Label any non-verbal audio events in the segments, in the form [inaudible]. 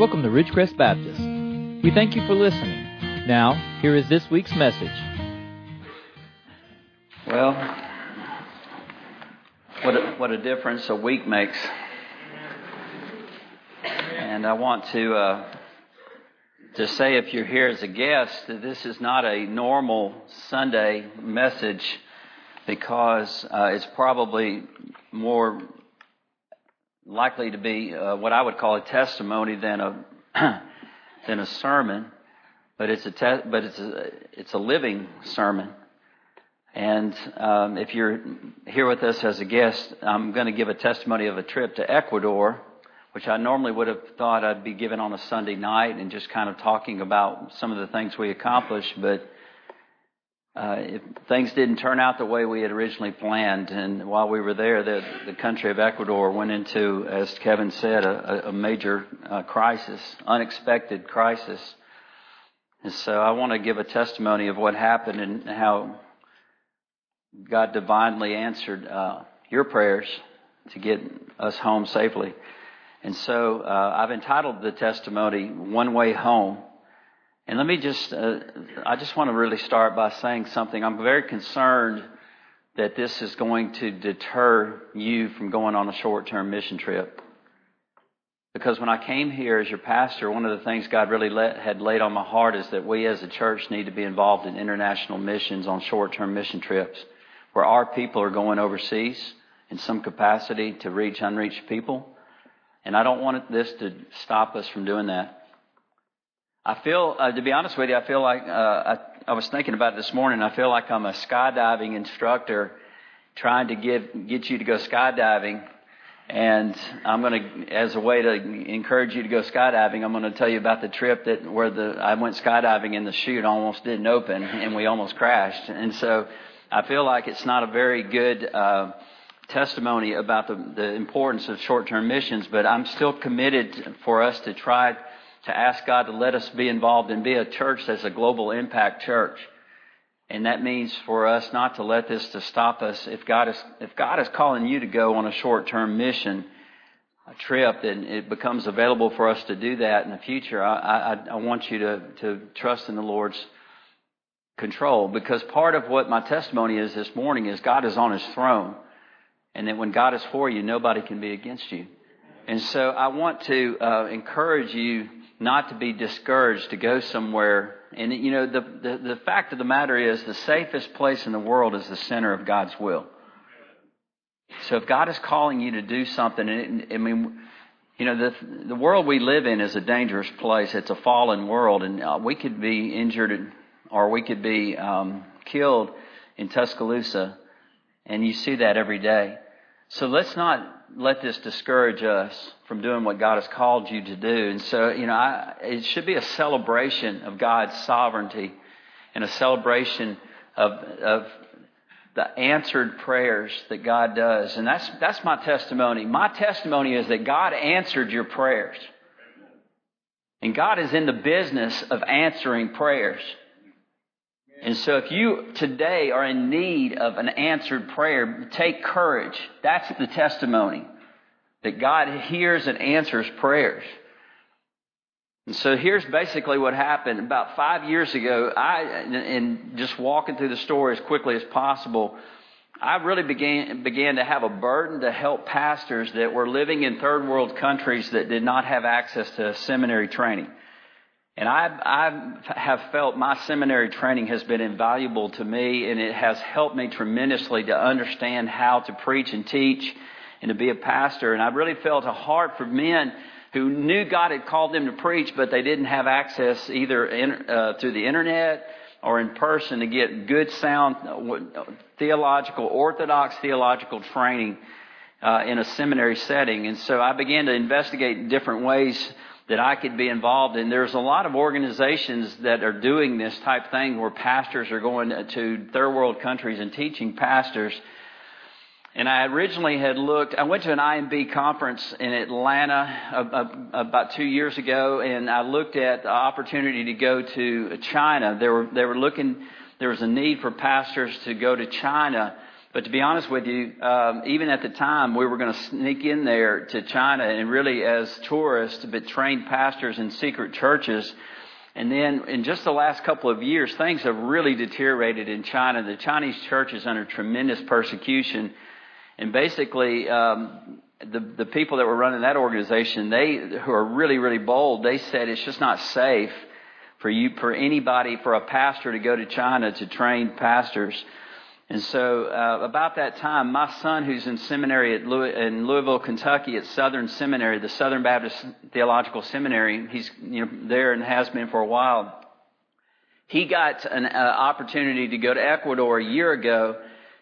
Welcome to Ridgecrest Baptist. We thank you for listening. Now, here is this week's message. Well, what a, what a difference a week makes. And I want to uh, to say, if you're here as a guest, that this is not a normal Sunday message because uh, it's probably more likely to be uh, what I would call a testimony than a [clears throat] than a sermon, but it's a te- but it's a it's a living sermon. And um, if you're here with us as a guest, I'm going to give a testimony of a trip to Ecuador, which I normally would have thought I'd be giving on a Sunday night and just kind of talking about some of the things we accomplished, but uh, things didn't turn out the way we had originally planned. And while we were there, the, the country of Ecuador went into, as Kevin said, a, a major uh, crisis, unexpected crisis. And so I want to give a testimony of what happened and how God divinely answered uh, your prayers to get us home safely. And so uh, I've entitled the testimony "One Way Home." And let me just, uh, I just want to really start by saying something. I'm very concerned that this is going to deter you from going on a short-term mission trip. Because when I came here as your pastor, one of the things God really let, had laid on my heart is that we as a church need to be involved in international missions on short-term mission trips where our people are going overseas in some capacity to reach unreached people. And I don't want this to stop us from doing that. I feel, uh, to be honest with you, I feel like, uh, I, I was thinking about it this morning. I feel like I'm a skydiving instructor trying to give, get you to go skydiving. And I'm going to, as a way to encourage you to go skydiving, I'm going to tell you about the trip that where the, I went skydiving and the chute almost didn't open and we almost crashed. And so I feel like it's not a very good, uh, testimony about the, the importance of short-term missions, but I'm still committed for us to try to ask God to let us be involved and be a church that's a global impact church. And that means for us not to let this to stop us. If God is, if God is calling you to go on a short-term mission, a trip, then it becomes available for us to do that in the future. I, I, I want you to, to trust in the Lord's control because part of what my testimony is this morning is God is on his throne. And that when God is for you, nobody can be against you. And so I want to uh, encourage you not to be discouraged to go somewhere. And you know, the, the, the fact of the matter is the safest place in the world is the center of God's will. So if God is calling you to do something, and it, I mean, you know, the, the world we live in is a dangerous place. It's a fallen world, and uh, we could be injured or we could be um, killed in Tuscaloosa, and you see that every day. So let's not let this discourage us from doing what God has called you to do. And so, you know, I, it should be a celebration of God's sovereignty and a celebration of, of the answered prayers that God does. And that's, that's my testimony. My testimony is that God answered your prayers. And God is in the business of answering prayers. And so if you today are in need of an answered prayer, take courage. That's the testimony. That God hears and answers prayers. And so here's basically what happened. About five years ago, I, and just walking through the story as quickly as possible, I really began, began to have a burden to help pastors that were living in third world countries that did not have access to seminary training. And I, I have felt my seminary training has been invaluable to me, and it has helped me tremendously to understand how to preach and teach and to be a pastor. And I really felt a heart for men who knew God had called them to preach, but they didn't have access either in, uh, through the internet or in person to get good, sound theological, orthodox theological training uh, in a seminary setting. And so I began to investigate different ways that I could be involved in. There's a lot of organizations that are doing this type thing where pastors are going to third world countries and teaching pastors. And I originally had looked, I went to an IMB conference in Atlanta about two years ago, and I looked at the opportunity to go to China. They were, they were looking, there was a need for pastors to go to China But to be honest with you, um, even at the time, we were going to sneak in there to China and really as tourists, but train pastors in secret churches. And then in just the last couple of years, things have really deteriorated in China. The Chinese church is under tremendous persecution. And basically, um, the, the people that were running that organization, they, who are really, really bold, they said it's just not safe for you, for anybody, for a pastor to go to China to train pastors. And so, uh, about that time, my son, who's in seminary at Louis, in Louisville, Kentucky, at Southern Seminary, the Southern Baptist Theological Seminary, he's you know there and has been for a while. He got an uh, opportunity to go to Ecuador a year ago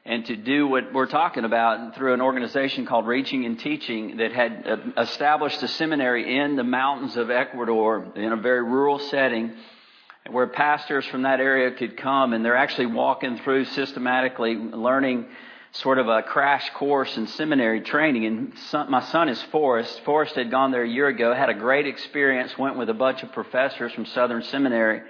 and to do what we're talking about through an organization called Reaching and Teaching that had uh, established a seminary in the mountains of Ecuador in a very rural setting where pastors from that area could come and they're actually walking through systematically learning sort of a crash course in seminary training. And son, my son is Forrest. Forrest had gone there a year ago, had a great experience, went with a bunch of professors from Southern Seminary.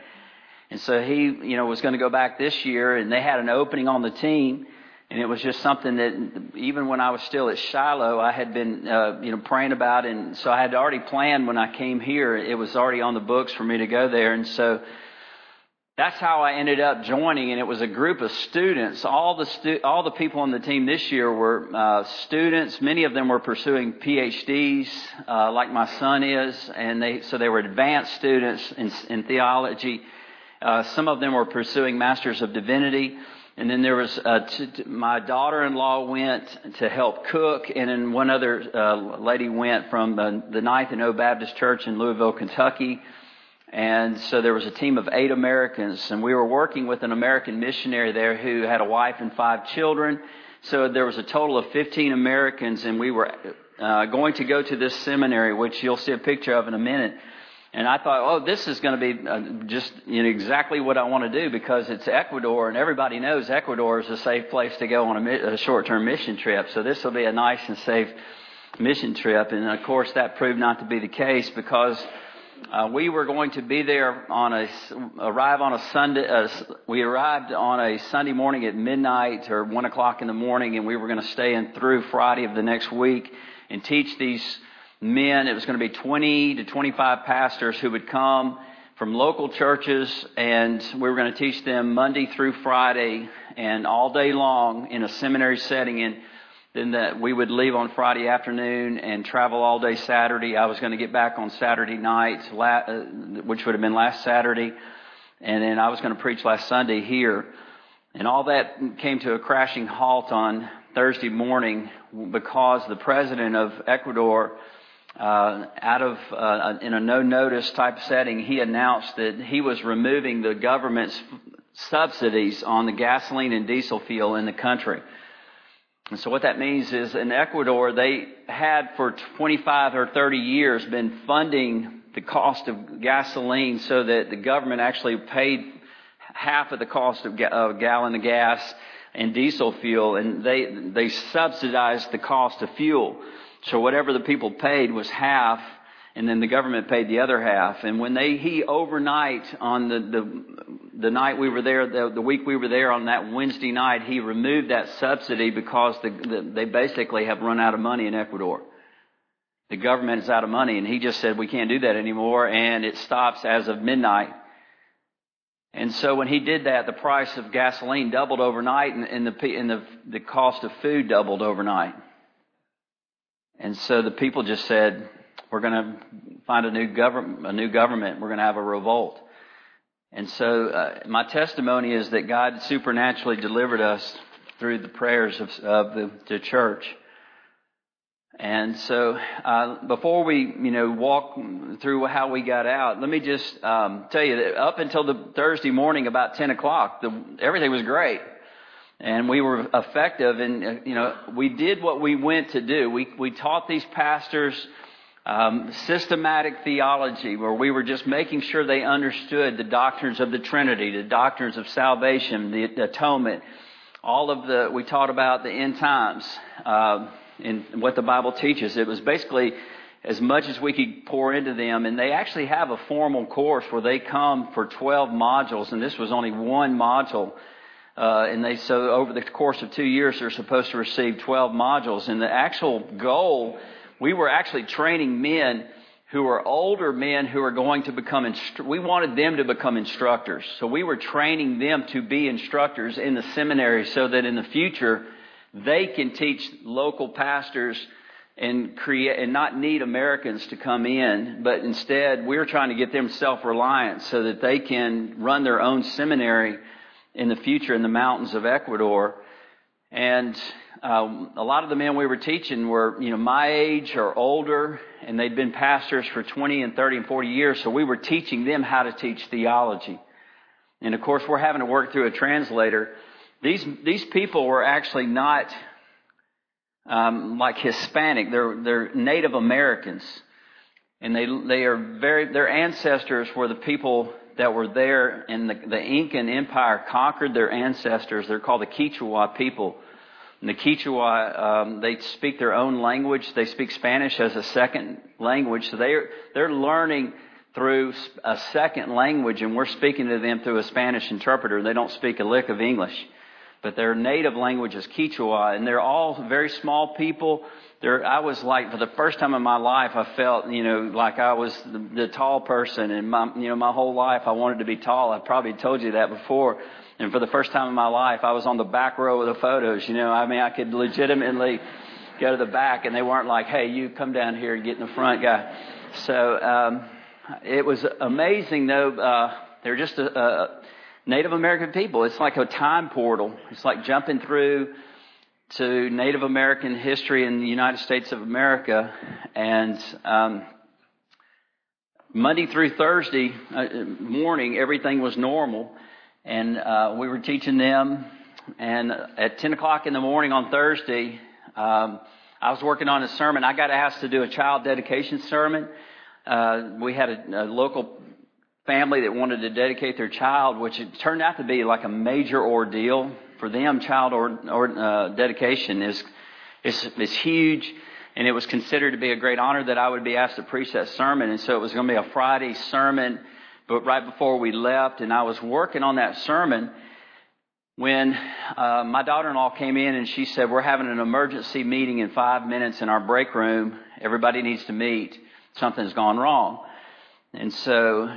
And so he, you know, was going to go back this year and they had an opening on the team. And it was just something that even when I was still at Shiloh, I had been, uh, you know, praying about. And so I had already planned when I came here. It was already on the books for me to go there. And so that's how I ended up joining, and it was a group of students. All the stu- all the people on the team this year were uh, students. Many of them were pursuing PhDs, uh, like my son is, and they so they were advanced students in, in theology. Uh, some of them were pursuing Masters of Divinity, and then there was uh, t- my daughter-in-law went to help cook, and then one other uh, lady went from the, the Ninth and O Baptist Church in Louisville, Kentucky and so there was a team of eight Americans, and we were working with an American missionary there who had a wife and five children. So there was a total of 15 Americans, and we were uh, going to go to this seminary, which you'll see a picture of in a minute. And I thought, oh, this is going to be uh, just you know, exactly what I want to do because it's Ecuador, and everybody knows Ecuador is a safe place to go on a, a short-term mission trip. So this will be a nice and safe mission trip. And of course, that proved not to be the case because uh, we were going to be there on a arrive on a Sunday. Uh, we arrived on a Sunday morning at midnight or one o'clock in the morning, and we were going to stay in through Friday of the next week and teach these men. It was going to be 20 to 25 pastors who would come from local churches, and we were going to teach them Monday through Friday and all day long in a seminary setting And then that we would leave on Friday afternoon and travel all day Saturday. I was going to get back on Saturday night, uh, which would have been last Saturday, and then I was going to preach last Sunday here. And all that came to a crashing halt on Thursday morning because the president of Ecuador, uh, out of uh, in a no notice type setting, he announced that he was removing the government's subsidies on the gasoline and diesel fuel in the country. And so what that means is in Ecuador, they had for 25 or 30 years been funding the cost of gasoline so that the government actually paid half of the cost of a gallon of gas and diesel fuel and they, they subsidized the cost of fuel. So whatever the people paid was half and then the government paid the other half. And when they, he overnight on the, the, the night we were there, the, the week we were there on that Wednesday night, he removed that subsidy because the, the, they basically have run out of money in Ecuador. The government is out of money and he just said we can't do that anymore and it stops as of midnight. And so when he did that, the price of gasoline doubled overnight and, and the, and the, the cost of food doubled overnight. And so the people just said, we're going to find a new government, a new government. We're going to have a revolt. And so, uh, my testimony is that God supernaturally delivered us through the prayers of, of the, the, church. And so, uh, before we, you know, walk through how we got out, let me just um, tell you that up until the Thursday morning, about ten o'clock, the, everything was great and we were effective and uh, you know we did what we went to do. We we taught these pastors um, systematic theology where we were just making sure they understood the doctrines of the Trinity, the doctrines of salvation, the atonement, all of the, we taught about the end times, uh, and what the Bible teaches. It was basically as much as we could pour into them, and they actually have a formal course where they come for 12 modules, and this was only one module Uh, and they so over the course of two years they're supposed to receive 12 modules. And the actual goal, we were actually training men who are older men who are going to become instru- we wanted them to become instructors. So we were training them to be instructors in the seminary so that in the future they can teach local pastors and create and not need Americans to come in, but instead we're trying to get them self-reliant so that they can run their own seminary in the future in the mountains of Ecuador. And um, a lot of the men we were teaching were, you know, my age or older, and they'd been pastors for 20 and 30 and 40 years, so we were teaching them how to teach theology. And of course, we're having to work through a translator. These, these people were actually not um, like Hispanic. They're, they're Native Americans. And they, they are very, their ancestors were the people that were there and the, the Incan Empire conquered their ancestors. They're called the Quechua people. And the Quechua, um, they speak their own language. They speak Spanish as a second language. So they're, they're learning through a second language and we're speaking to them through a Spanish interpreter. They don't speak a lick of English. But their native language is Quichua and they're all very small people. There, I was like, for the first time in my life, I felt, you know, like I was the, the tall person and my, you know, my whole life I wanted to be tall. I probably told you that before. And for the first time in my life, I was on the back row of the photos. You know, I mean, I could legitimately go to the back, and they weren't like, "Hey, you come down here and get in the front, guy." So um, it was amazing, though. Uh, they're just a, a Native American people. It's like a time portal. It's like jumping through to Native American history in the United States of America, and um, Monday through Thursday uh, morning, everything was normal and uh, we were teaching them. And at 10 o'clock in the morning on Thursday, um, I was working on a sermon. I got asked to do a child dedication sermon. Uh, we had a, a local family that wanted to dedicate their child, which turned out to be like a major ordeal for them. Child or, or uh, dedication is, is is huge, and it was considered to be a great honor that I would be asked to preach that sermon. And so it was going to be a Friday sermon but right before we left, and I was working on that sermon when uh, my daughter-in-law came in and she said, "We're having an emergency meeting in five minutes in our break room. Everybody needs to meet. Something's gone wrong." And so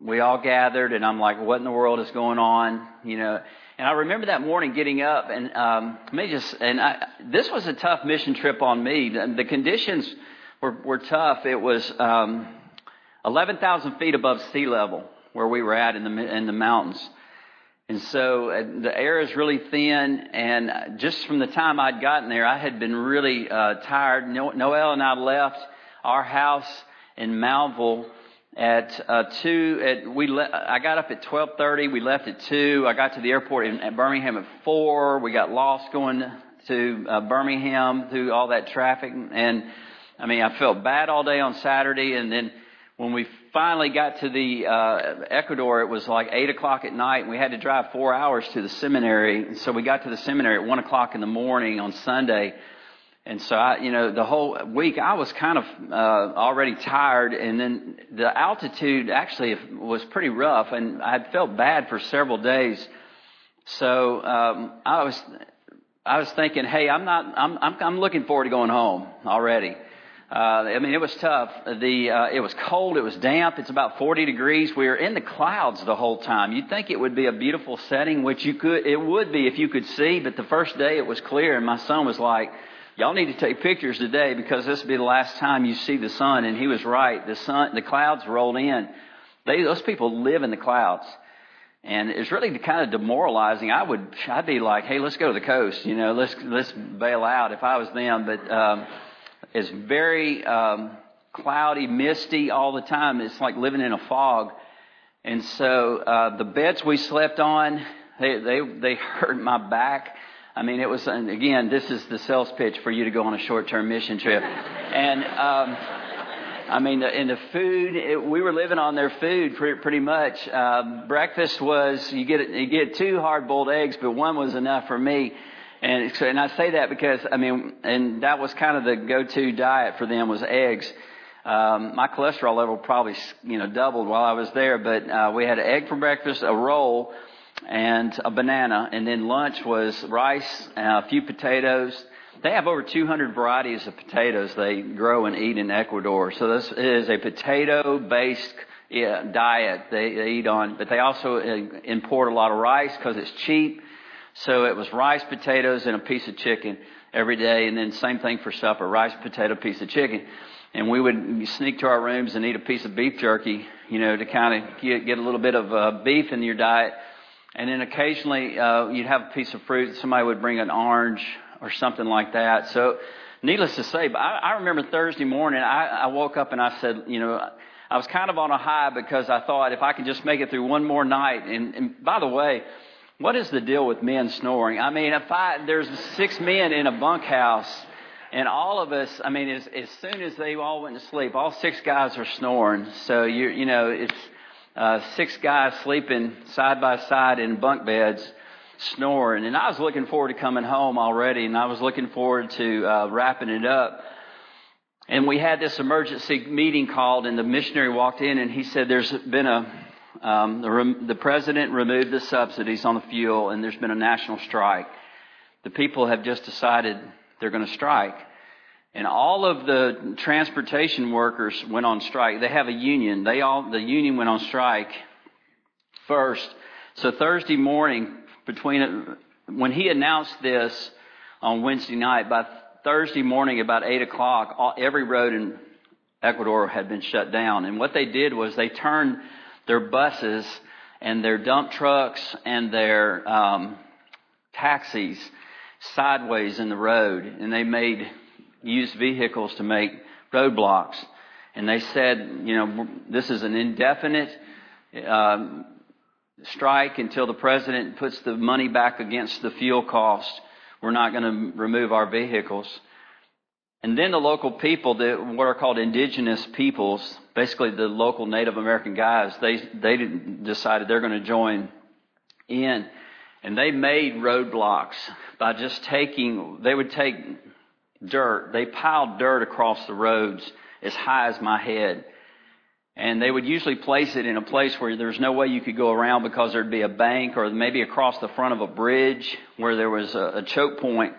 we all gathered, and I'm like, "What in the world is going on?" You know. And I remember that morning getting up, and um, me just and I, this was a tough mission trip on me. The, the conditions were, were tough. It was. Um, 11,000 feet above sea level where we were at in the, in the mountains. And so uh, the air is really thin, and just from the time I'd gotten there, I had been really uh, tired. Noel and I left our house in Moundville at uh, two. At we le- I got up at twelve thirty. We left at two. I got to the airport in, at Birmingham at four. We got lost going to uh, Birmingham through all that traffic, and I mean I felt bad all day on Saturday, and then when we finally got to the uh, Ecuador, it was like eight o'clock at night, and we had to drive four hours to the seminary. So we got to the seminary at one o'clock in the morning on Sunday, and so I, you know, the whole week I was kind of uh, already tired, and then the altitude actually was pretty rough, and I had felt bad for several days. So um, I was, I was thinking, hey, I'm not, I'm, I'm, I'm looking forward to going home already. Uh, I mean, it was tough. The uh, it was cold. It was damp. It's about 40 degrees. We were in the clouds the whole time. You'd think it would be a beautiful setting, which you could. It would be if you could see. But the first day it was clear, and my son was like, "Y'all need to take pictures today because this will be the last time you see the sun." And he was right. The sun, the clouds rolled in. They, those people live in the clouds. And it's really kind of demoralizing. I would, I'd be like, hey, let's go to the coast, you know, let's, let's bail out if I was them. But, um, is very um, cloudy, misty all the time. It's like living in a fog. And so uh, the beds we slept on, they they they [laughs] hurt my back. I mean, it was and again. This is the sales pitch for you to go on a short-term mission trip. And um, I mean, in the food, it, we were living on their food pretty, pretty much. Um, breakfast was you get you get two hard-boiled eggs, but one was enough for me. And and I say that because I mean, and that was kind of the go-to diet for them was eggs. Um, my cholesterol level probably you know doubled while I was there, but uh, we had an egg for breakfast, a roll, and a banana. And then lunch was rice, a few potatoes. They have over 200 varieties of potatoes they grow and eat in Ecuador. So this is a potato-based yeah, diet they, they eat on, but they also uh, import a lot of rice because it's cheap. So it was rice, potatoes, and a piece of chicken every day, and then same thing for supper: rice, potato, piece of chicken. And we would sneak to our rooms and eat a piece of beef jerky, you know, to kind of get, get a little bit of uh, beef in your diet. And then occasionally uh, you'd have a piece of fruit. Somebody would bring an orange or something like that. So, needless to say, I, I remember Thursday morning, I, I woke up and I said, you know, I was kind of on a high because I thought if I could just make it through one more night. And, and by the way, what is the deal with men snoring? I mean, if I there's six men in a bunkhouse, and all of us, I mean, as, as soon as they all went to sleep, all six guys are snoring. So you you know, it's uh, six guys sleeping side by side in bunk beds, snoring. And I was looking forward to coming home already, and I was looking forward to uh, wrapping it up. And we had this emergency meeting called, and the missionary walked in, and he said, "There's been a um, the, the president removed the subsidies on the fuel, and there's been a national strike. The people have just decided they're going to strike." And all of the transportation workers went on strike. They have a union. They all, the union went on strike first. So Thursday morning, between, when he announced this on Wednesday night, by Thursday morning about 8 o'clock, all, every road in Ecuador had been shut down. And what they did was they turned their buses and their dump trucks and their um, taxis sideways in the road, and they made used vehicles to make roadblocks. And they said, you know, this is an indefinite um, strike until the president puts the money back against the fuel cost. We're not going to remove our vehicles. And then the local people, the, what are called indigenous peoples, basically the local Native American guys, they, they decided they're going to join in. And they made roadblocks by just taking, they would take dirt, they piled dirt across the roads as high as my head. And they would usually place it in a place where there's no way you could go around because there'd be a bank or maybe across the front of a bridge where there was a, a choke point.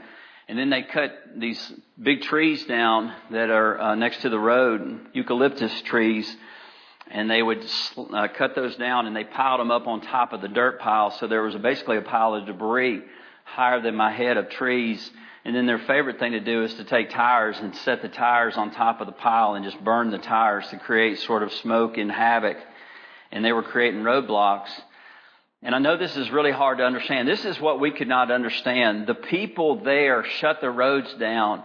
And then they cut these big trees down that are uh, next to the road, eucalyptus trees, and they would uh, cut those down and they piled them up on top of the dirt pile. So there was basically a pile of debris higher than my head of trees. And then their favorite thing to do is to take tires and set the tires on top of the pile and just burn the tires to create sort of smoke and havoc. And they were creating roadblocks. And I know this is really hard to understand. This is what we could not understand. The people there shut the roads down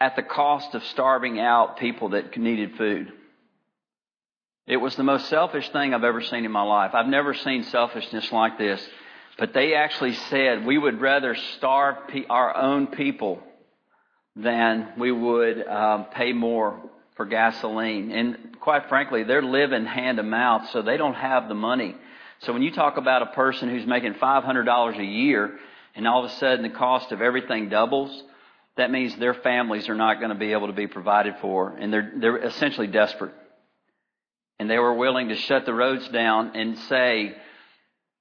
at the cost of starving out people that needed food. It was the most selfish thing I've ever seen in my life. I've never seen selfishness like this. But they actually said we would rather starve our own people than we would um, pay more for gasoline. And quite frankly, they're living hand to mouth, so they don't have the money. So when you talk about a person who's making $500 a year and all of a sudden the cost of everything doubles, that means their families are not going to be able to be provided for. And they're, they're essentially desperate. And they were willing to shut the roads down and say,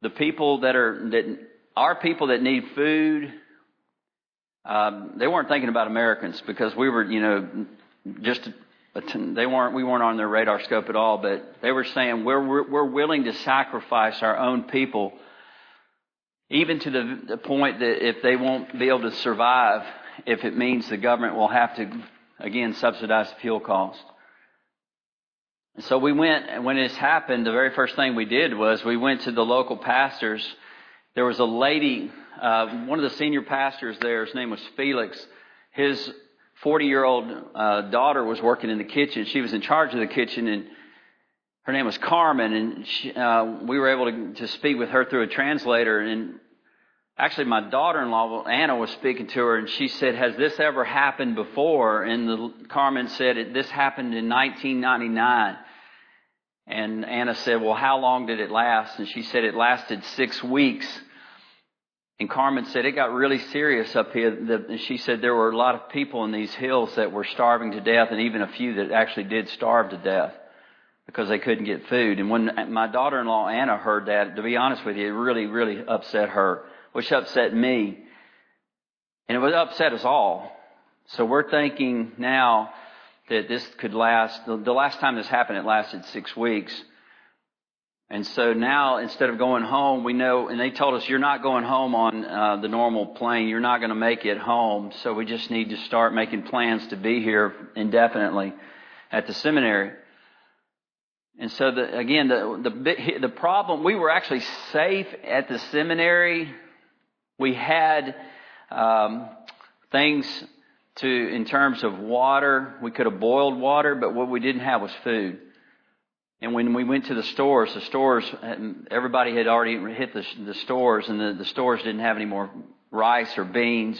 the people that are that are people that need food. Um, they weren't thinking about Americans because we were, you know, just they weren't we weren't on their radar scope at all. But they were saying we're we're, willing to sacrifice our own people, even to the, the point that if they won't be able to survive, if it means the government will have to again subsidize the fuel cost. So we went, and when this happened, the very first thing we did was we went to the local pastors. There was a lady, uh, one of the senior pastors there, his name was Felix. His 40 year old uh, daughter was working in the kitchen. She was in charge of the kitchen, and her name was Carmen. And she, uh, we were able to, to speak with her through a translator. And actually, my daughter in law, Anna, was speaking to her, and she said, Has this ever happened before? And the, Carmen said, This happened in 1999. And Anna said, Well, how long did it last? And she said, It lasted six weeks. And Carmen said, It got really serious up here. And she said, There were a lot of people in these hills that were starving to death, and even a few that actually did starve to death. because they couldn't get food. And when my daughter-in-law Anna heard that, to be honest with you, it really, really upset her, which upset me. And it would upset us all. So we're thinking now that this could last, the, last time this happened, it lasted six weeks. And so now, instead of going home, we know, and they told us, you're not going home on uh, the normal plane. You're not going to make it home. So we just need to start making plans to be here indefinitely at the seminary. And so, the, again, the, the, the problem, we were actually safe at the seminary. We had um, things to, in terms of water, we could have boiled water, but what we didn't have was food. And when we went to the stores, the stores, everybody had already hit the, the stores, and the, the stores didn't have any more rice or beans,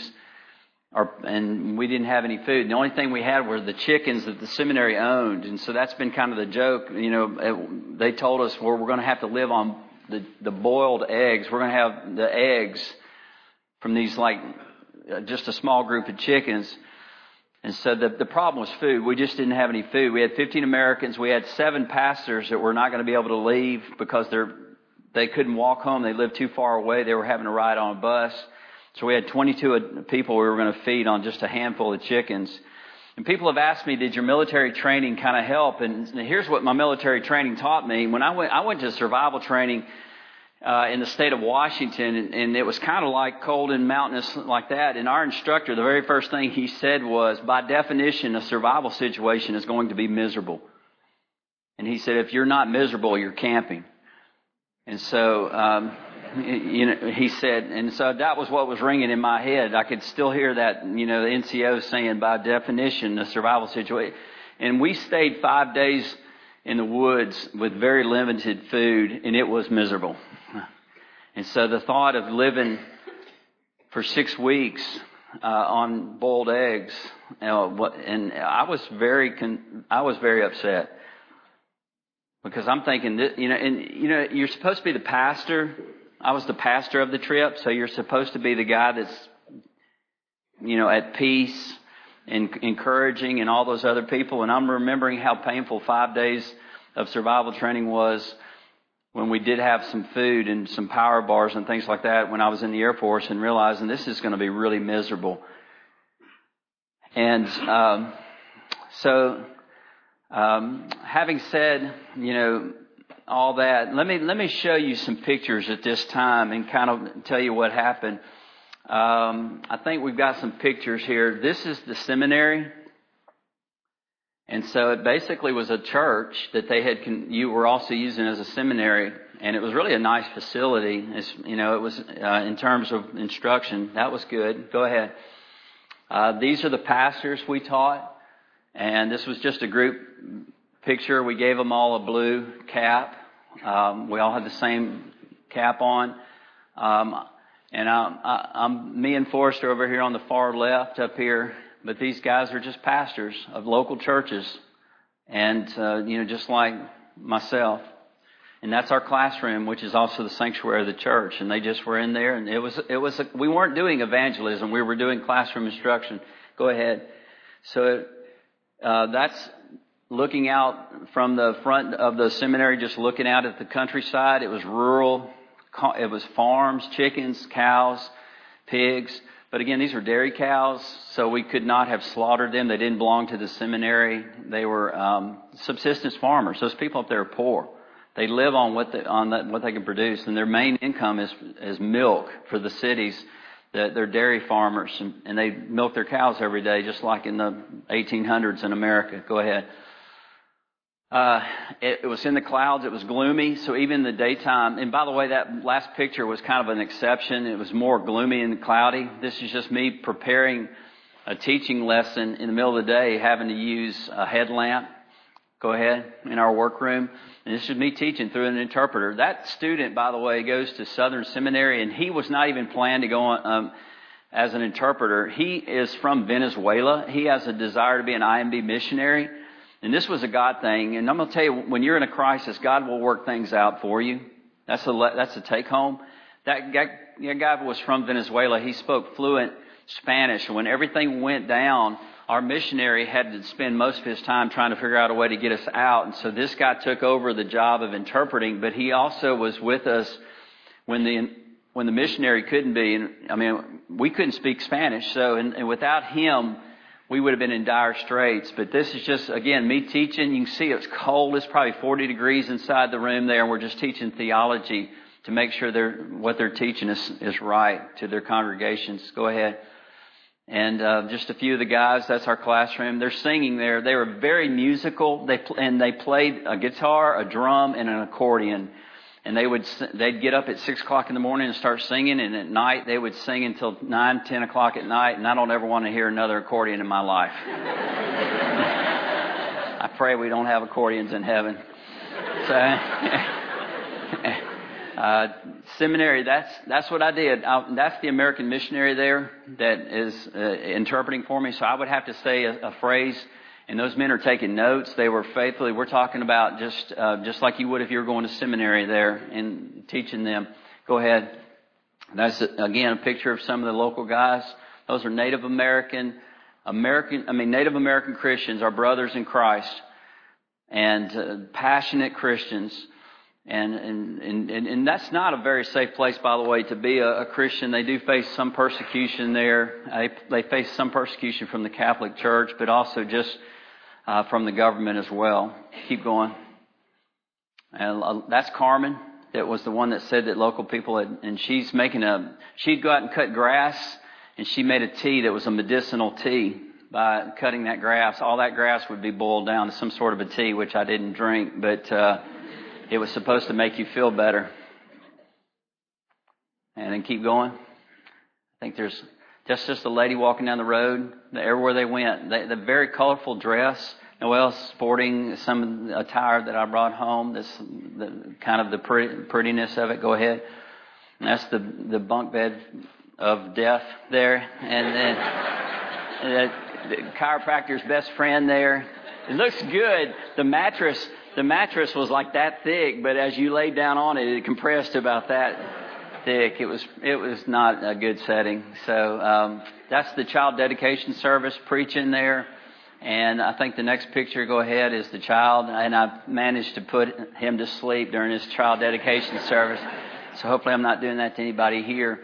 or, and we didn't have any food. The only thing we had were the chickens that the seminary owned, and so that's been kind of the joke. You know, it, they told us, well, we're going to have to live on the, the boiled eggs. We're going to have the eggs from these like Uh, just a small group of chickens. And so the, the problem was food. We just didn't have any food. We had 15 Americans. We had seven pastors that were not going to be able to leave because they're, they couldn't walk home. They lived too far away. They were having to ride on a bus. So we had 22 uh, people we were going to feed on just a handful of chickens. And people have asked me, did your military training kind of help? And here's what my military training taught me. When I went, I went to survival training uh, in the state of Washington, and, and it was kind of like cold and mountainous like that. And our instructor, the very first thing he said was, by definition, a survival situation is going to be miserable. And he said, if you're not miserable, you're camping. And so, um, you know, he said, and so that was what was ringing in my head. I could still hear that, you know, the NCO saying, by definition, a survival situation. And we stayed five days in the woods with very limited food, and it was miserable. And so the thought of living for six weeks uh, on boiled eggs, you know, and I was very, con- I was very upset because I'm thinking that you know, and you know, you're supposed to be the pastor. I was the pastor of the trip, so you're supposed to be the guy that's, you know, at peace and encouraging and all those other people. And I'm remembering how painful five days of survival training was when we did have some food and some power bars and things like that when I was in the Air Force and realizing this is going to be really miserable. And um, so, um, having said, you know, all that, let me let me show you some pictures at this time and kind of tell you what happened. Um, I think we've got some pictures here. This is the seminary. And so it basically was a church that they had, you were also using as a seminary. And it was really a nice facility. It's, you know, it was, uh, in terms of instruction, that was good. Go ahead. Uh, these are the pastors we taught. And this was just a group picture. We gave them all a blue cap. Um, we all had the same cap on. Um, and I'm, I'm, me and Forrester over here on the far left up here but these guys are just pastors of local churches, and uh, you know, just like myself. And that's our classroom, which is also the sanctuary of the church. And they just were in there, and it was it was a, we weren't doing evangelism; we were doing classroom instruction. Go ahead. So uh, that's looking out from the front of the seminary, just looking out at the countryside. It was rural. It was farms, chickens, cows, pigs. But again, these were dairy cows, so we could not have slaughtered them. They didn't belong to the seminary. They were um, subsistence farmers. Those people up there are poor. They live on what they, on what they can produce, and their main income is is milk for the cities. That they're dairy farmers, and, and they milk their cows every day, just like in the 1800s in America. Go ahead. Uh, it, it, was in the clouds. It was gloomy. So even in the daytime, and by the way, that last picture was kind of an exception. It was more gloomy and cloudy. This is just me preparing a teaching lesson in the middle of the day, having to use a headlamp. Go ahead in our workroom. And this is me teaching through an interpreter. That student, by the way, goes to Southern Seminary, and he was not even planned to go on. Um, as an interpreter, he is from Venezuela. He has a desire to be an IMB missionary. And this was a God thing. And I'm going to tell you, when you're in a crisis, God will work things out for you. That's a, that's a take home. That guy, that guy was from Venezuela. He spoke fluent Spanish. When everything went down our missionary had to spend most of his time trying to figure out a way to get us out. And so this guy took over the job of interpreting, but he also was with us when the, when the missionary couldn't be. And I mean, we couldn't speak Spanish. So, and, and without him, we would have been in dire straits. But this is just, again, me teaching. You can see it's cold. It's probably 40 degrees inside the room there. And we're just teaching theology to make sure they're, what they're teaching is, is right to their congregations. Go ahead. And uh, just a few of the guys, that's our classroom. They're singing there. They were very musical. They and they played a guitar, a drum, and an accordion. And they would they'd get up at six o'clock in the morning and start singing, and at night they would sing until nine, ten o'clock at night. And I don't ever want to hear another accordion in my life. [laughs] I pray we don't have accordions in heaven. So. [laughs] Uh, seminary, that's, that's what I did. I, that's the American missionary there that is uh, interpreting for me. So I would have to say a, a, phrase, and those men are taking notes. They were faithfully, we're talking about just, uh, just like you would if you were going to seminary there and teaching them. Go ahead. That's, again, a picture of some of the local guys. Those are Native American, American, I mean, Native American Christians, our brothers in Christ, and uh, passionate Christians and, and, and, and that's not a very safe place, by the way, to be a, a Christian. They do face some persecution there. They, they face some persecution from the Catholic Church, but also just uh, from the government as well. Keep going. And uh, that's Carmen. That was the one that said that local people had, and she's making a, she'd go out and cut grass, and she made a tea that was a medicinal tea by cutting that grass. All that grass would be boiled down to some sort of a tea, which I didn't drink, but, uh, it was supposed to make you feel better. And then keep going. I think there's just just the lady walking down the road. Everywhere they went, they, the very colorful dress. Noelle sporting some attire that I brought home. This the kind of the pretty, prettiness of it. Go ahead. And that's the the bunk bed of death there, and then [laughs] the, the chiropractor's best friend there. It looks good. The mattress the mattress was like that thick, but as you laid down on it, it compressed about that thick. It was it was not a good setting. So um, that's the child dedication service preaching there. And I think the next picture, go ahead, is the child. And I managed to put him to sleep during his child dedication service. So hopefully I'm not doing that to anybody here.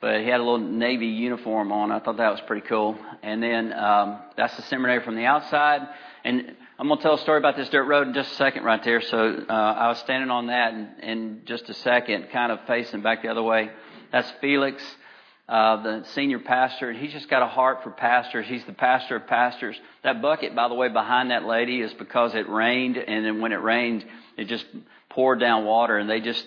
But he had a little Navy uniform on. I thought that was pretty cool. And then um, that's the seminary from the outside. And I'm going to tell a story about this dirt road in just a second right there. So uh, I was standing on that in, in just a second, kind of facing back the other way. That's Felix, uh, the senior pastor, and he's just got a heart for pastors. He's the pastor of pastors. That bucket, by the way, behind that lady is because it rained, and then when it rained, it just poured down water, and they just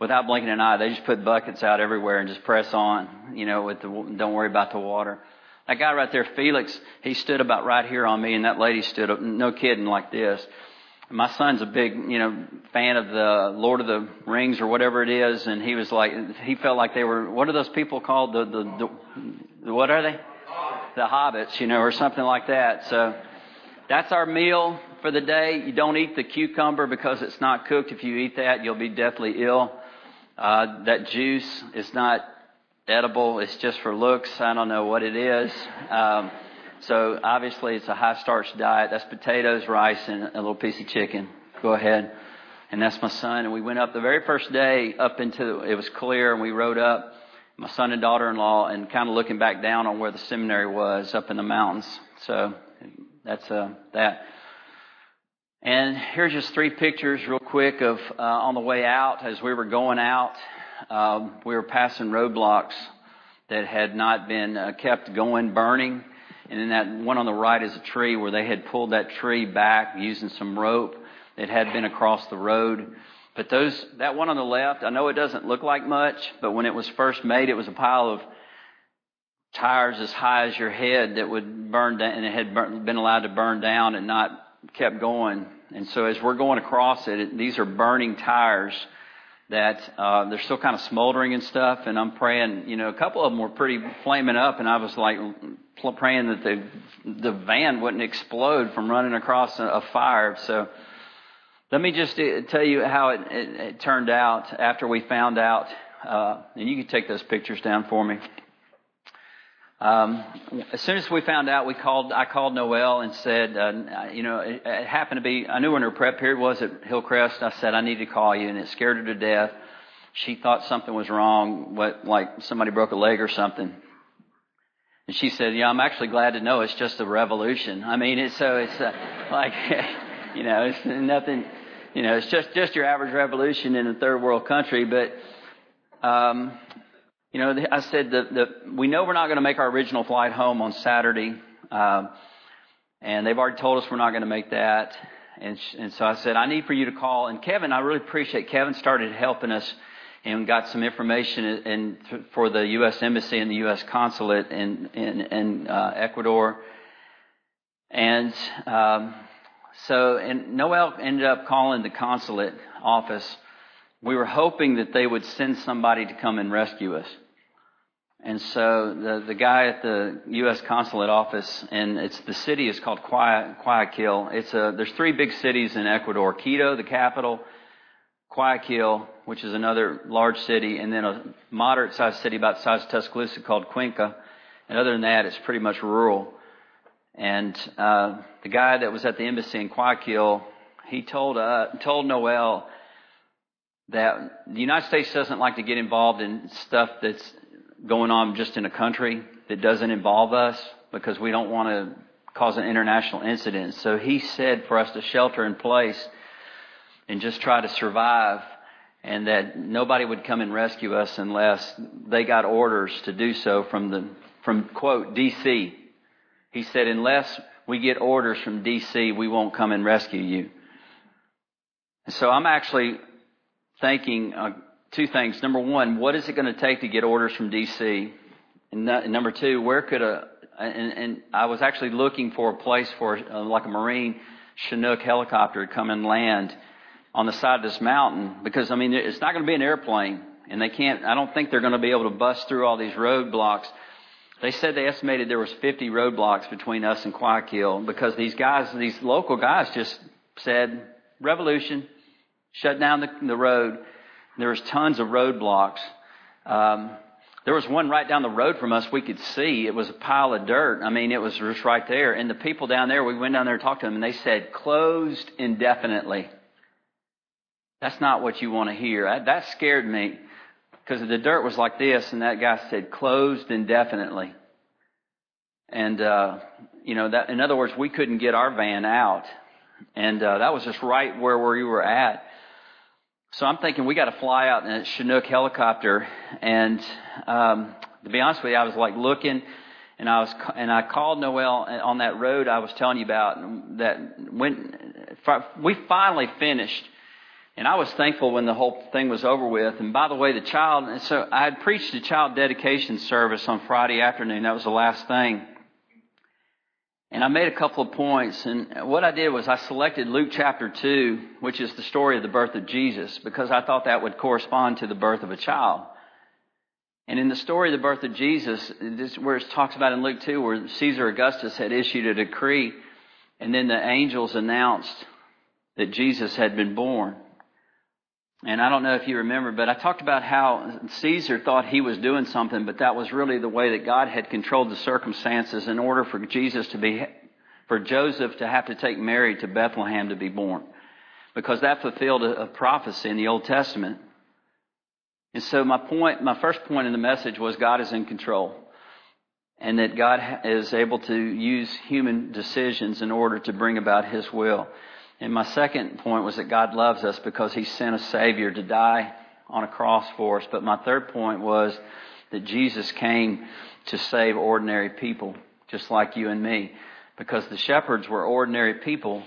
without blinking an eye, they just put buckets out everywhere and just press on, you know, with the, don't worry about the water. That guy right there, Felix, he stood about right here on me, and that lady stood up, no kidding, like this. My son's a big, you know, fan of the Lord of the Rings or whatever it is, and he was like, he felt like they were, what are those people called? The, the, the what are they? The hobbits, you know, or something like that. So that's our meal for the day. You don't eat the cucumber because it's not cooked. If you eat that, you'll be deathly ill. Uh, that juice is not edible. It's just for looks. I don't know what it is. Um, so obviously it's a high starch diet. That's potatoes, rice, and a little piece of chicken. Go ahead. And that's my son. And we went up the very first day up into, it was clear and we rode up, my son and daughter-in-law, and kind of looking back down on where the seminary was up in the mountains. So that's, uh, that. And here's just three pictures real quick of, uh, on the way out as we were going out um, we were passing roadblocks that had not been uh, kept going, burning. And then that one on the right is a tree where they had pulled that tree back using some rope that had been across the road. But those, that one on the left, I know it doesn't look like much, but when it was first made, it was a pile of tires as high as your head that would burn down, and it had been allowed to burn down and not kept going. And so as we're going across it, it these are burning tires that uh, they're still kind of smoldering and stuff. And I'm praying, you know, a couple of them were pretty flaming up, and I was like praying that the the van wouldn't explode from running across a, a fire. So let me just uh, tell you how it, it, it turned out after we found out. Uh, and you can take those pictures down for me. Um, as soon as we found out, we called. I called Noel and said, uh, you know, it, it happened to be. I knew when her prep period was at Hillcrest. I said I need to call you, and it scared her to death. She thought something was wrong, what like somebody broke a leg or something. And she said, "Yeah, I'm actually glad to know it's just a revolution. I mean, it's so it's uh, like, [laughs] you know, it's nothing. You know, it's just just your average revolution in a third world country, but." Um, you know, I said that we know we're not going to make our original flight home on Saturday, um, and they've already told us we're not going to make that. And, and so I said, I need for you to call. And Kevin, I really appreciate Kevin started helping us and got some information in, for the U.S. Embassy and the U.S. Consulate in, in, in uh, Ecuador. And um, so, and Noel ended up calling the consulate office. We were hoping that they would send somebody to come and rescue us. And so the, the guy at the U.S. consulate office, and it's the city is called Guayaquil. It's a, there's three big cities in Ecuador: Quito, the capital, Guayaquil, which is another large city, and then a moderate-sized city about the size of Tuscaloosa called Cuenca. And other than that, it's pretty much rural. And uh, the guy that was at the embassy in Guayaquil, he told uh, told Noel that the United States doesn't like to get involved in stuff that's going on just in a country that doesn't involve us because we don't want to cause an international incident. So he said for us to shelter in place and just try to survive and that nobody would come and rescue us unless they got orders to do so from the, from quote, DC. He said, unless we get orders from DC, we won't come and rescue you. And so I'm actually thanking uh, two things. Number one, what is it going to take to get orders from DC? And, number two, where could a and, and, I was actually looking for a place for uh, like a Marine Chinook helicopter to come and land on the side of this mountain because I mean it's not going to be an airplane and they can't. I don't think they're going to be able to bust through all these roadblocks. They said they estimated there was 50 roadblocks between us and Guayaquil because these guys, these local guys, just said revolution, shut down the, the road. There was tons of roadblocks. Um, there was one right down the road from us we could see. It was a pile of dirt. I mean, it was just right there. And the people down there, we went down there and talked to them, and they said closed indefinitely. That's not what you want to hear. That, that scared me because the dirt was like this, and that guy said closed indefinitely. And uh, you know that, in other words, we couldn't get our van out, and uh, that was just right where we were at. So I'm thinking we got to fly out in a Chinook helicopter. And um, to be honest with you, I was like looking, and I was and I called Noel on that road I was telling you about. That when we finally finished, and I was thankful when the whole thing was over with. And by the way, the child. So I had preached a child dedication service on Friday afternoon. That was the last thing. And I made a couple of points. And what I did was I selected Luke chapter 2, which is the story of the birth of Jesus, because I thought that would correspond to the birth of a child. And in the story of the birth of Jesus, this where it talks about in Luke 2, where Caesar Augustus had issued a decree, and then the angels announced that Jesus had been born. And I don't know if you remember, but I talked about how Caesar thought he was doing something, but that was really the way that God had controlled the circumstances in order for Jesus to be, for Joseph to have to take Mary to Bethlehem to be born. Because that fulfilled a, a prophecy in the Old Testament. And so my point, my first point in the message was God is in control. And that God is able to use human decisions in order to bring about His will. And my second point was that God loves us because He sent a Savior to die on a cross for us. But my third point was that Jesus came to save ordinary people, just like you and me. Because the shepherds were ordinary people.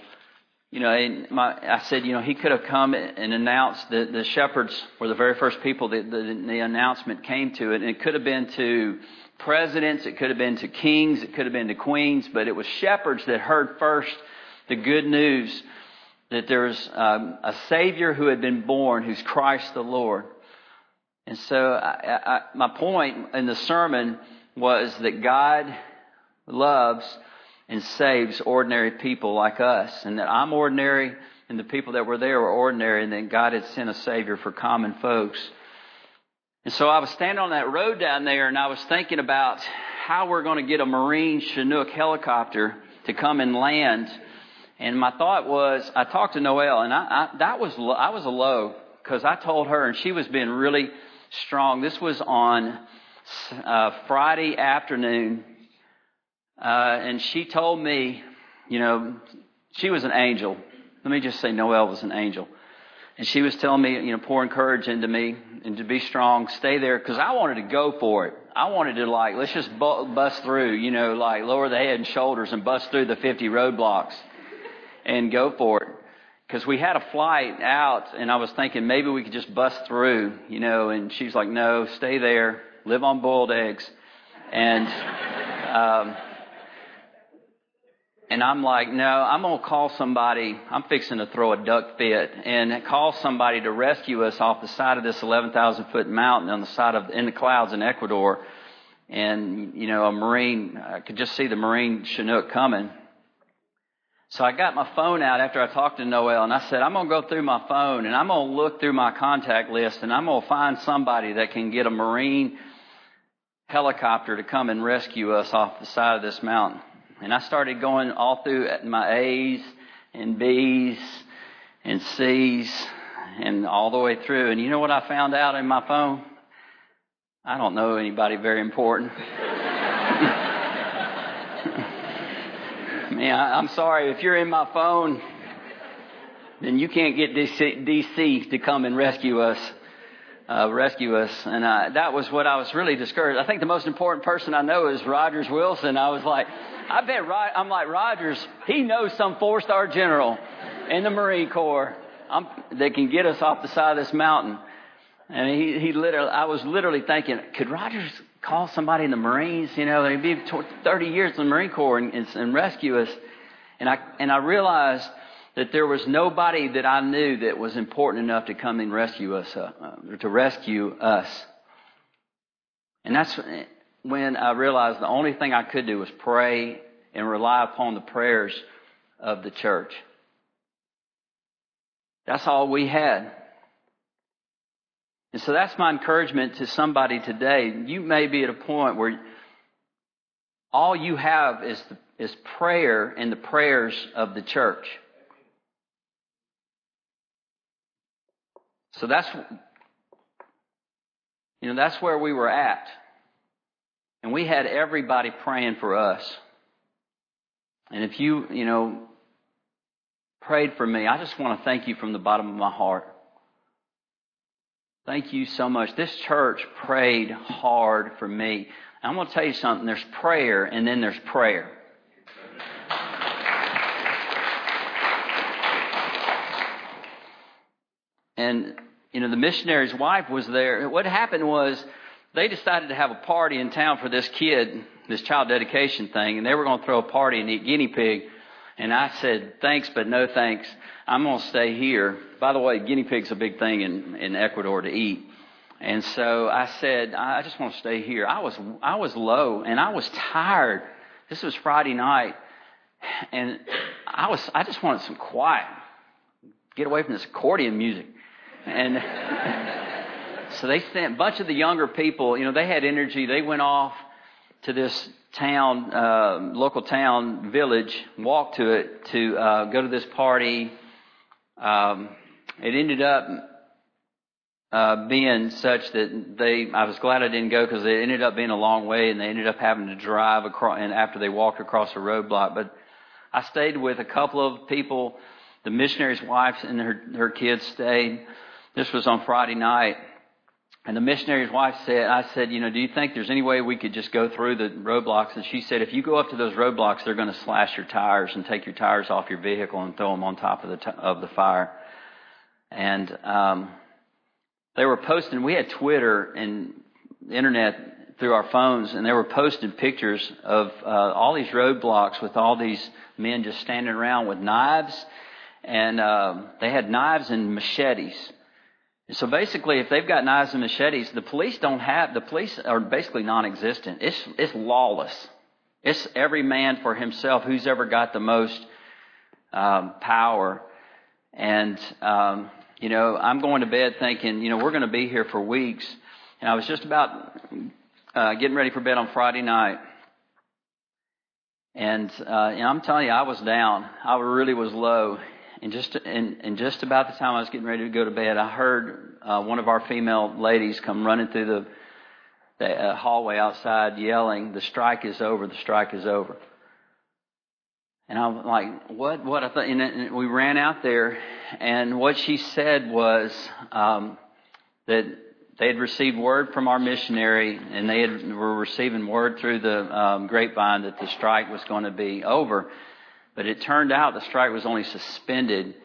You know, my, I said, you know, he could have come and announced that the shepherds were the very first people that the, the announcement came to. And it could have been to presidents, it could have been to kings, it could have been to queens, but it was shepherds that heard first the good news that there's um, a Savior who had been born, who's Christ the Lord. And so I, I, my point in the sermon was that God loves and saves ordinary people like us, and that I'm ordinary, and the people that were there were ordinary, and that God had sent a Savior for common folks. And so I was standing on that road down there, and I was thinking about how we're going to get a Marine Chinook helicopter to come and land. And my thought was, I talked to Noelle, and I, I that was I was a low because I told her, and she was being really strong. This was on uh, Friday afternoon, uh, and she told me, you know, she was an angel. Let me just say, Noelle was an angel. And she was telling me, you know, pouring courage into me and to be strong, stay there, because I wanted to go for it. I wanted to like, let's just bust through, you know, like lower the head and shoulders and bust through the 50 roadblocks and go for it. Because we had a flight out and I was thinking maybe we could just bust through, you know, and she's like, no, stay there, live on boiled eggs. And, um, and I'm like, no, I'm to call somebody. I'm fixing to throw a duck fit and call somebody to rescue us off the side of this 11,000 foot mountain on the side of, in the clouds in Ecuador. And, you know, a Marine, I could just see the Marine Chinook coming. So I got my phone out after I talked to Noel and I said, I'm going to go through my phone and I'm going to look through my contact list and I'm going to find somebody that can get a Marine helicopter to come and rescue us off the side of this mountain. And I started going all through my A's and B's and C's and all the way through. And you know what I found out in my phone? I don't know anybody very important. [laughs] Man, I'm sorry. If you're in my phone, then you can't get DC, DC to come and rescue us uh, rescue us. And that was what I was really discouraged. I think the most important person I know is Rogers Wilson. I was like, I bet Rod, I'm like Rogers. He knows some four-star general in the Marine Corps I'm, that can get us off the side of this mountain. And he, he literally, I was literally thinking, could Rogers call somebody in the Marines? You know, they'd be 30 years in the Marine Corps and, and, and rescue us. And I, and I realized that there was nobody that I knew that was important enough to come and rescue us, uh, uh, to rescue us. And that's when I realized the only thing I could do was pray and rely upon the prayers of the church. That's all we had. And so that's my encouragement to somebody today. You may be at a point where all you have is, the, is prayer and the prayers of the church. So that's, you know, that's where we were at. And we had everybody praying for us. And if you, you know, prayed for me, I just want to thank you from the bottom of my heart. Thank you so much. This church prayed hard for me. I'm going to tell you something. There's prayer and then there's prayer. And you know, the missionary's wife was there. What happened was they decided to have a party in town for this kid, this child dedication thing, and they were going to throw a party and eat guinea pig. And I said, thanks, but no thanks. I'm going to stay here. By the way, guinea pig's a big thing in, in Ecuador to eat. And so I said, I just want to stay here. I was, I was low and I was tired. This was Friday night. And I was, I just wanted some quiet. Get away from this accordion music. And [laughs] so they sent a bunch of the younger people, you know, they had energy. They went off to this town, uh, local town, village, walked to it to uh, go to this party. Um, it ended up uh, being such that they, I was glad I didn't go because it ended up being a long way and they ended up having to drive across, and after they walked across a roadblock. But I stayed with a couple of people, the missionary's wife and her, her kids stayed. This was on Friday night. And the missionary's wife said, I said, you know, do you think there's any way we could just go through the roadblocks? And she said, if you go up to those roadblocks, they're going to slash your tires and take your tires off your vehicle and throw them on top of the, t- of the fire. And, um, they were posting, we had Twitter and internet through our phones and they were posting pictures of, uh, all these roadblocks with all these men just standing around with knives and, uh, they had knives and machetes so basically, if they've got knives and machetes, the police don't have, the police are basically non-existent. It's, it's lawless. It's every man for himself who's ever got the most um, power. And, um, you know, I'm going to bed thinking, you know, we're going to be here for weeks. And I was just about uh, getting ready for bed on Friday night. And, uh, and I'm telling you, I was down. I really was low. And just, and, and just about the time I was getting ready to go to bed, I heard uh, one of our female ladies come running through the, the uh, hallway outside yelling, the strike is over, the strike is over. And I'm like, what, what? I thought, and we ran out there and what she said was, um, that they had received word from our missionary and they had, were receiving word through the um, grapevine that the strike was going to be over. But it turned out the strike was only suspended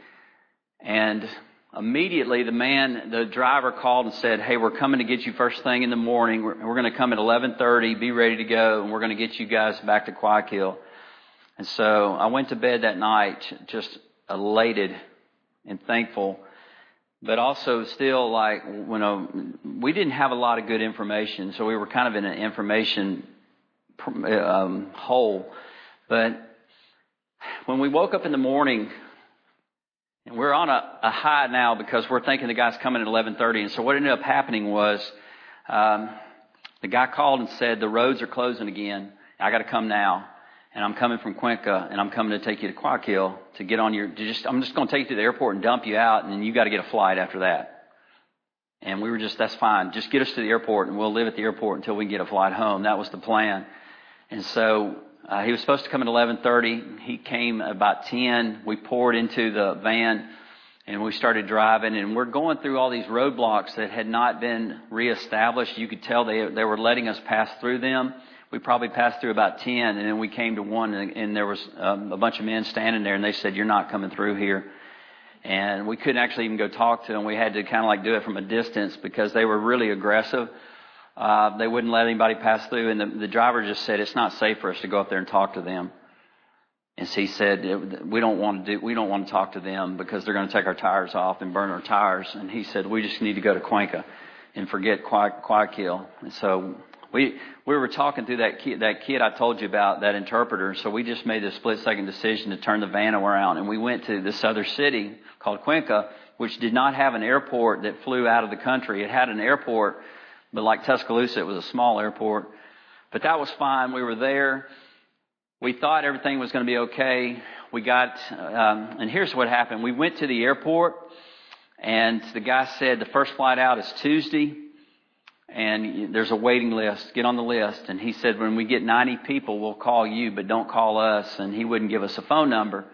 and immediately the man, the driver called and said, Hey, we're coming to get you first thing in the morning. We're, we're going to come at 1130, be ready to go, and we're going to get you guys back to Guayaquil. And so I went to bed that night just elated and thankful but also still like you know we didn't have a lot of good information, so we were kind of in an information um, hole. But when we woke up in the morning, and we're on a, a high now because we're thinking the guy's coming at 11:30, and so what ended up happening was um, the guy called and said the roads are closing again. I got to come now and I'm coming from Cuenca, and I'm coming to take you to Guayaquil to get on your. To just, I'm just going to take you to the airport and dump you out, and then you got to get a flight after that. And we were just, that's fine. Just get us to the airport, and we'll live at the airport until we get a flight home. That was the plan. And so uh, he was supposed to come at 11:30. He came about 10. We poured into the van, and we started driving. And we're going through all these roadblocks that had not been reestablished. You could tell they they were letting us pass through them we probably passed through about 10 and then we came to one and, and there was um, a bunch of men standing there and they said, you're not coming through here. And we couldn't actually even go talk to them. We had to kind of like do it from a distance because they were really aggressive. Uh, they wouldn't let anybody pass through and the, the driver just said, it's not safe for us to go up there and talk to them. And he said, we don't want to do, we don't want to talk to them because they're going to take our tires off and burn our tires. And he said, we just need to go to Cuenca and forget Guayaquil. And so we we were talking through that kid, that kid I told you about, that interpreter. So we just made the split second decision to turn the van around, and we went to this other city called Cuenca, which did not have an airport that flew out of the country. It had an airport, but like Tuscaloosa, it was a small airport. But that was fine. We were there. We thought everything was going to be okay. We got, um, and here's what happened. We went to the airport, and the guy said the first flight out is Tuesday and there's a waiting list. Get on the list. And he said, when we get 90 people, we'll call you, but don't call us. And he wouldn't give us a phone number.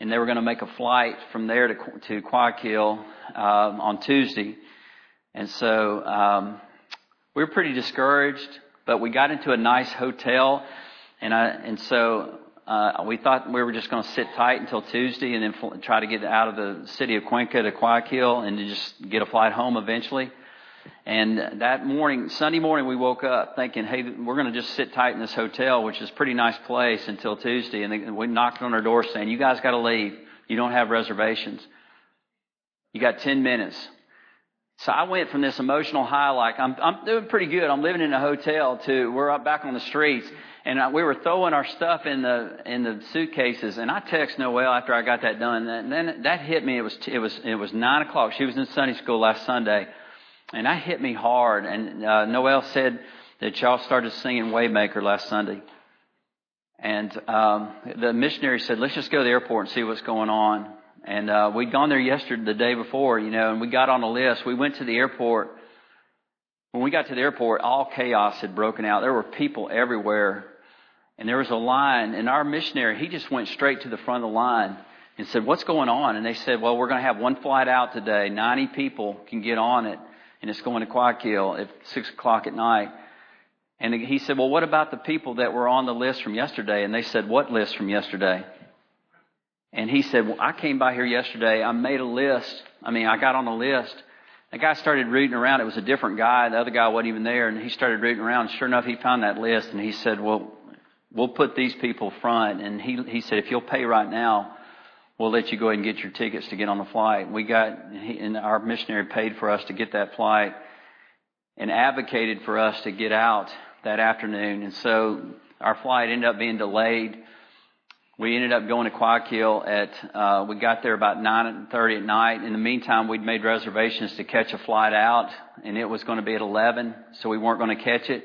And they were going to make a flight from there to, to Guayaquil um, on Tuesday. And so um, we were pretty discouraged, but we got into a nice hotel. And I, and so uh, we thought we were just going to sit tight until Tuesday and then fl- try to get out of the city of Cuenca to Guayaquil and to just get a flight home eventually. And that morning, Sunday morning, we woke up thinking, hey, we're going to just sit tight in this hotel, which is a pretty nice place until Tuesday. And we knocked on our door saying, you guys got to leave. You don't have reservations. You got 10 minutes. So I went from this emotional high, like I'm, I'm doing pretty good. I'm living in a hotel to we're up back on the streets and we were throwing our stuff in the, in the suitcases. And I text Noel after I got that done. And then that hit me. It was, it was, it was nine o'clock. She was in Sunday school last Sunday. And that hit me hard. And uh, Noel said that y'all started singing Waymaker last Sunday. And um, the missionary said, let's just go to the airport and see what's going on. And uh, we'd gone there yesterday, the day before, you know, and we got on a list. We went to the airport. When we got to the airport, all chaos had broken out. There were people everywhere. And there was a line. And our missionary, he just went straight to the front of the line and said, what's going on? And they said, well, we're going to have one flight out today. 90 people can get on it and it's going to Guayaquil at six o'clock at night. And he said, well, what about the people that were on the list from yesterday? And they said, what list from yesterday? And he said, well, I came by here yesterday. I made a list. I mean, I got on a list. The guy started reading around. It was a different guy. The other guy wasn't even there. And he started reading around. Sure enough, he found that list. And he said, well, we'll put these people front. And he, he said, if you'll pay right now, we'll let you go ahead and get your tickets to get on the flight. We got, and our missionary paid for us to get that flight and advocated for us to get out that afternoon. And so our flight ended up being delayed. We ended up going to Guayaquil at, uh, we got there about 9.30 at night. In the meantime, we'd made reservations to catch a flight out and it was going to be at 11, so we weren't going to catch it.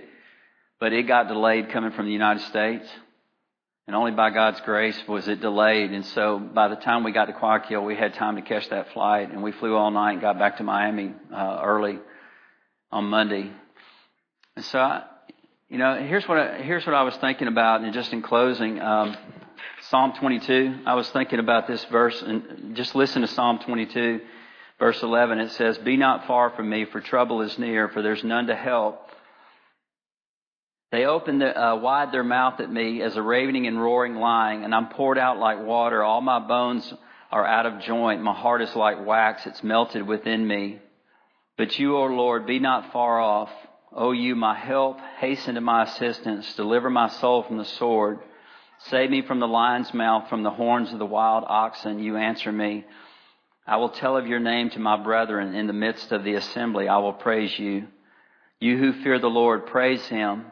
But it got delayed coming from the United States. And only by God's grace was it delayed. And so by the time we got to Guayaquil, we had time to catch that flight. And we flew all night and got back to Miami uh, early on Monday. And so, I, you know, here's what I, here's what I was thinking about. And just in closing, um, Psalm 22. I was thinking about this verse and just listen to Psalm 22, verse 11. It says, "Be not far from me, for trouble is near, for there's none to help." They open the, uh, wide their mouth at me as a ravening and roaring lion, and I'm poured out like water. All my bones are out of joint. My heart is like wax. It's melted within me. But you, O Lord, be not far off. O you, my help, hasten to my assistance. Deliver my soul from the sword. Save me from the lion's mouth, from the horns of the wild oxen. You answer me. I will tell of your name to my brethren in the midst of the assembly. I will praise you. You who fear the Lord, praise him.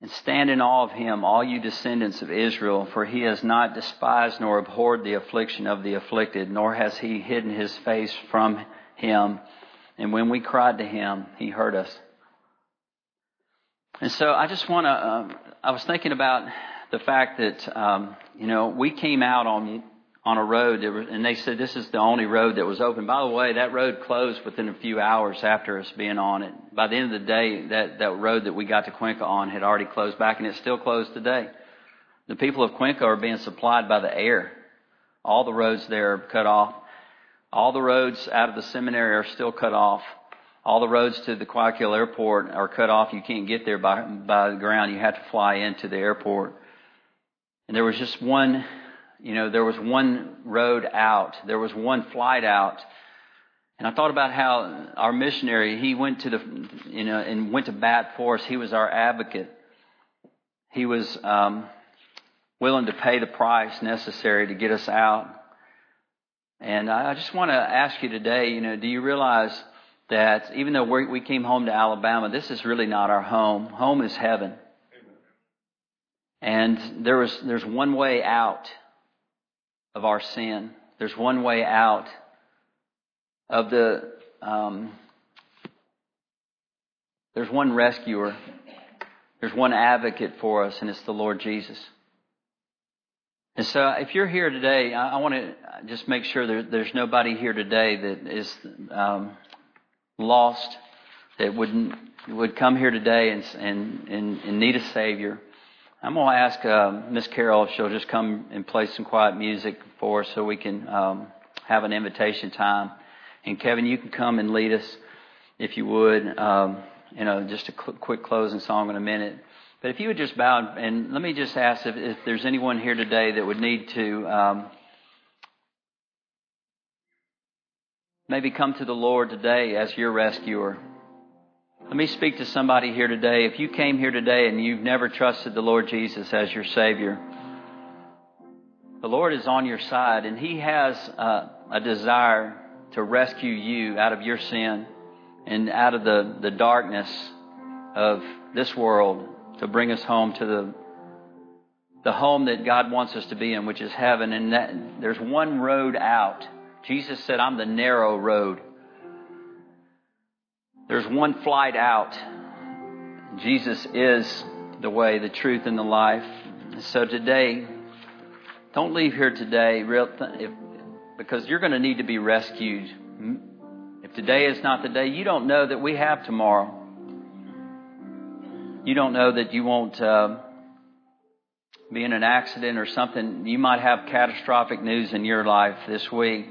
And stand in awe of him, all you descendants of Israel, for he has not despised nor abhorred the affliction of the afflicted, nor has he hidden his face from him. And when we cried to him, he heard us. And so I just want to, uh, I was thinking about the fact that, um, you know, we came out on on a road was, and they said this is the only road that was open. By the way, that road closed within a few hours after us being on it. By the end of the day, that, that road that we got to Cuenca on had already closed back and it's still closed today. The people of Cuenca are being supplied by the air. All the roads there are cut off. All the roads out of the seminary are still cut off. All the roads to the Guayaquil airport are cut off. You can't get there by, by the ground. You have to fly into the airport. And there was just one you know, there was one road out. There was one flight out. And I thought about how our missionary, he went to the, you know, and went to bat for us. He was our advocate. He was um, willing to pay the price necessary to get us out. And I just want to ask you today, you know, do you realize that even though we came home to Alabama, this is really not our home. Home is heaven. And there was, there's one way out of our sin. There's one way out of the, um, there's one rescuer. There's one advocate for us, and it's the Lord Jesus. And so, if you're here today, I, I want to just make sure there, there's nobody here today that is um, lost, that wouldn't would come here today and, and, and, and need a Savior. I'm going to ask uh, Miss Carol if she'll just come and play some quiet music for us so we can um, have an invitation time. And Kevin, you can come and lead us if you would. Um, you know, just a cl- quick closing song in a minute. But if you would just bow and let me just ask if, if there's anyone here today that would need to um, maybe come to the Lord today as your rescuer. Let me speak to somebody here today. If you came here today and you've never trusted the Lord Jesus as your Savior, the Lord is on your side and He has uh, a desire to rescue you out of your sin and out of the, the darkness of this world to bring us home to the the home that God wants us to be in, which is heaven. And that, there's one road out. Jesus said, I'm the narrow road. There's one flight out. Jesus is the way, the truth, and the life. So today, don't leave here today if, because you're going to need to be rescued. If today is not the day, you don't know that we have tomorrow. You don't know that you won't uh, be in an accident or something. You might have catastrophic news in your life this week.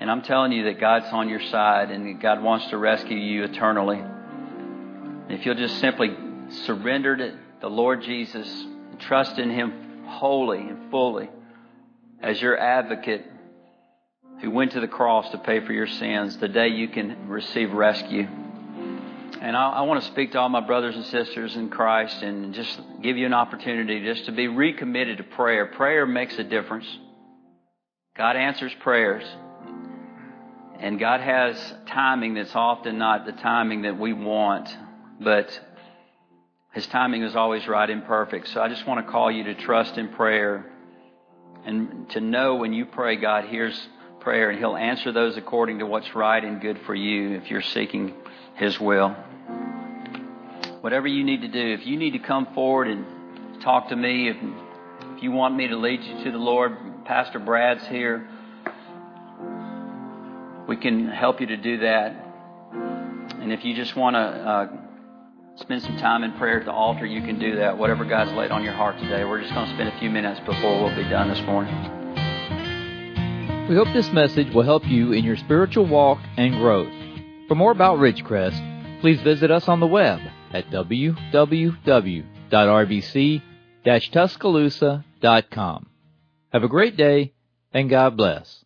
And I'm telling you that God's on your side and God wants to rescue you eternally. If you'll just simply surrender to the Lord Jesus and trust in Him wholly and fully as your advocate who went to the cross to pay for your sins, the day you can receive rescue. And I, I, want to speak to all my brothers and sisters in Christ and just give you an opportunity just to be recommitted to prayer. Prayer makes a difference. God answers prayers. And God has timing that's often not the timing that we want, but His timing is always right and perfect. So I just want to call you to trust in prayer and to know when you pray, God hears prayer and He'll answer those according to what's right and good for you if you're seeking His will. Whatever you need to do, if you need to come forward and talk to me, if If you want me to lead you to the Lord, Pastor Brad's here. We can help you to do that. And if you just want to uh, spend some time in prayer at the altar, you can do that. Whatever God's laid on your heart today. We're just going to spend a few minutes before we'll be done this morning. We hope this message will help you in your spiritual walk and growth. For more about Ridgecrest, please visit us on the web at www.rbc-tuscaloosa.com. Have a great day and God bless.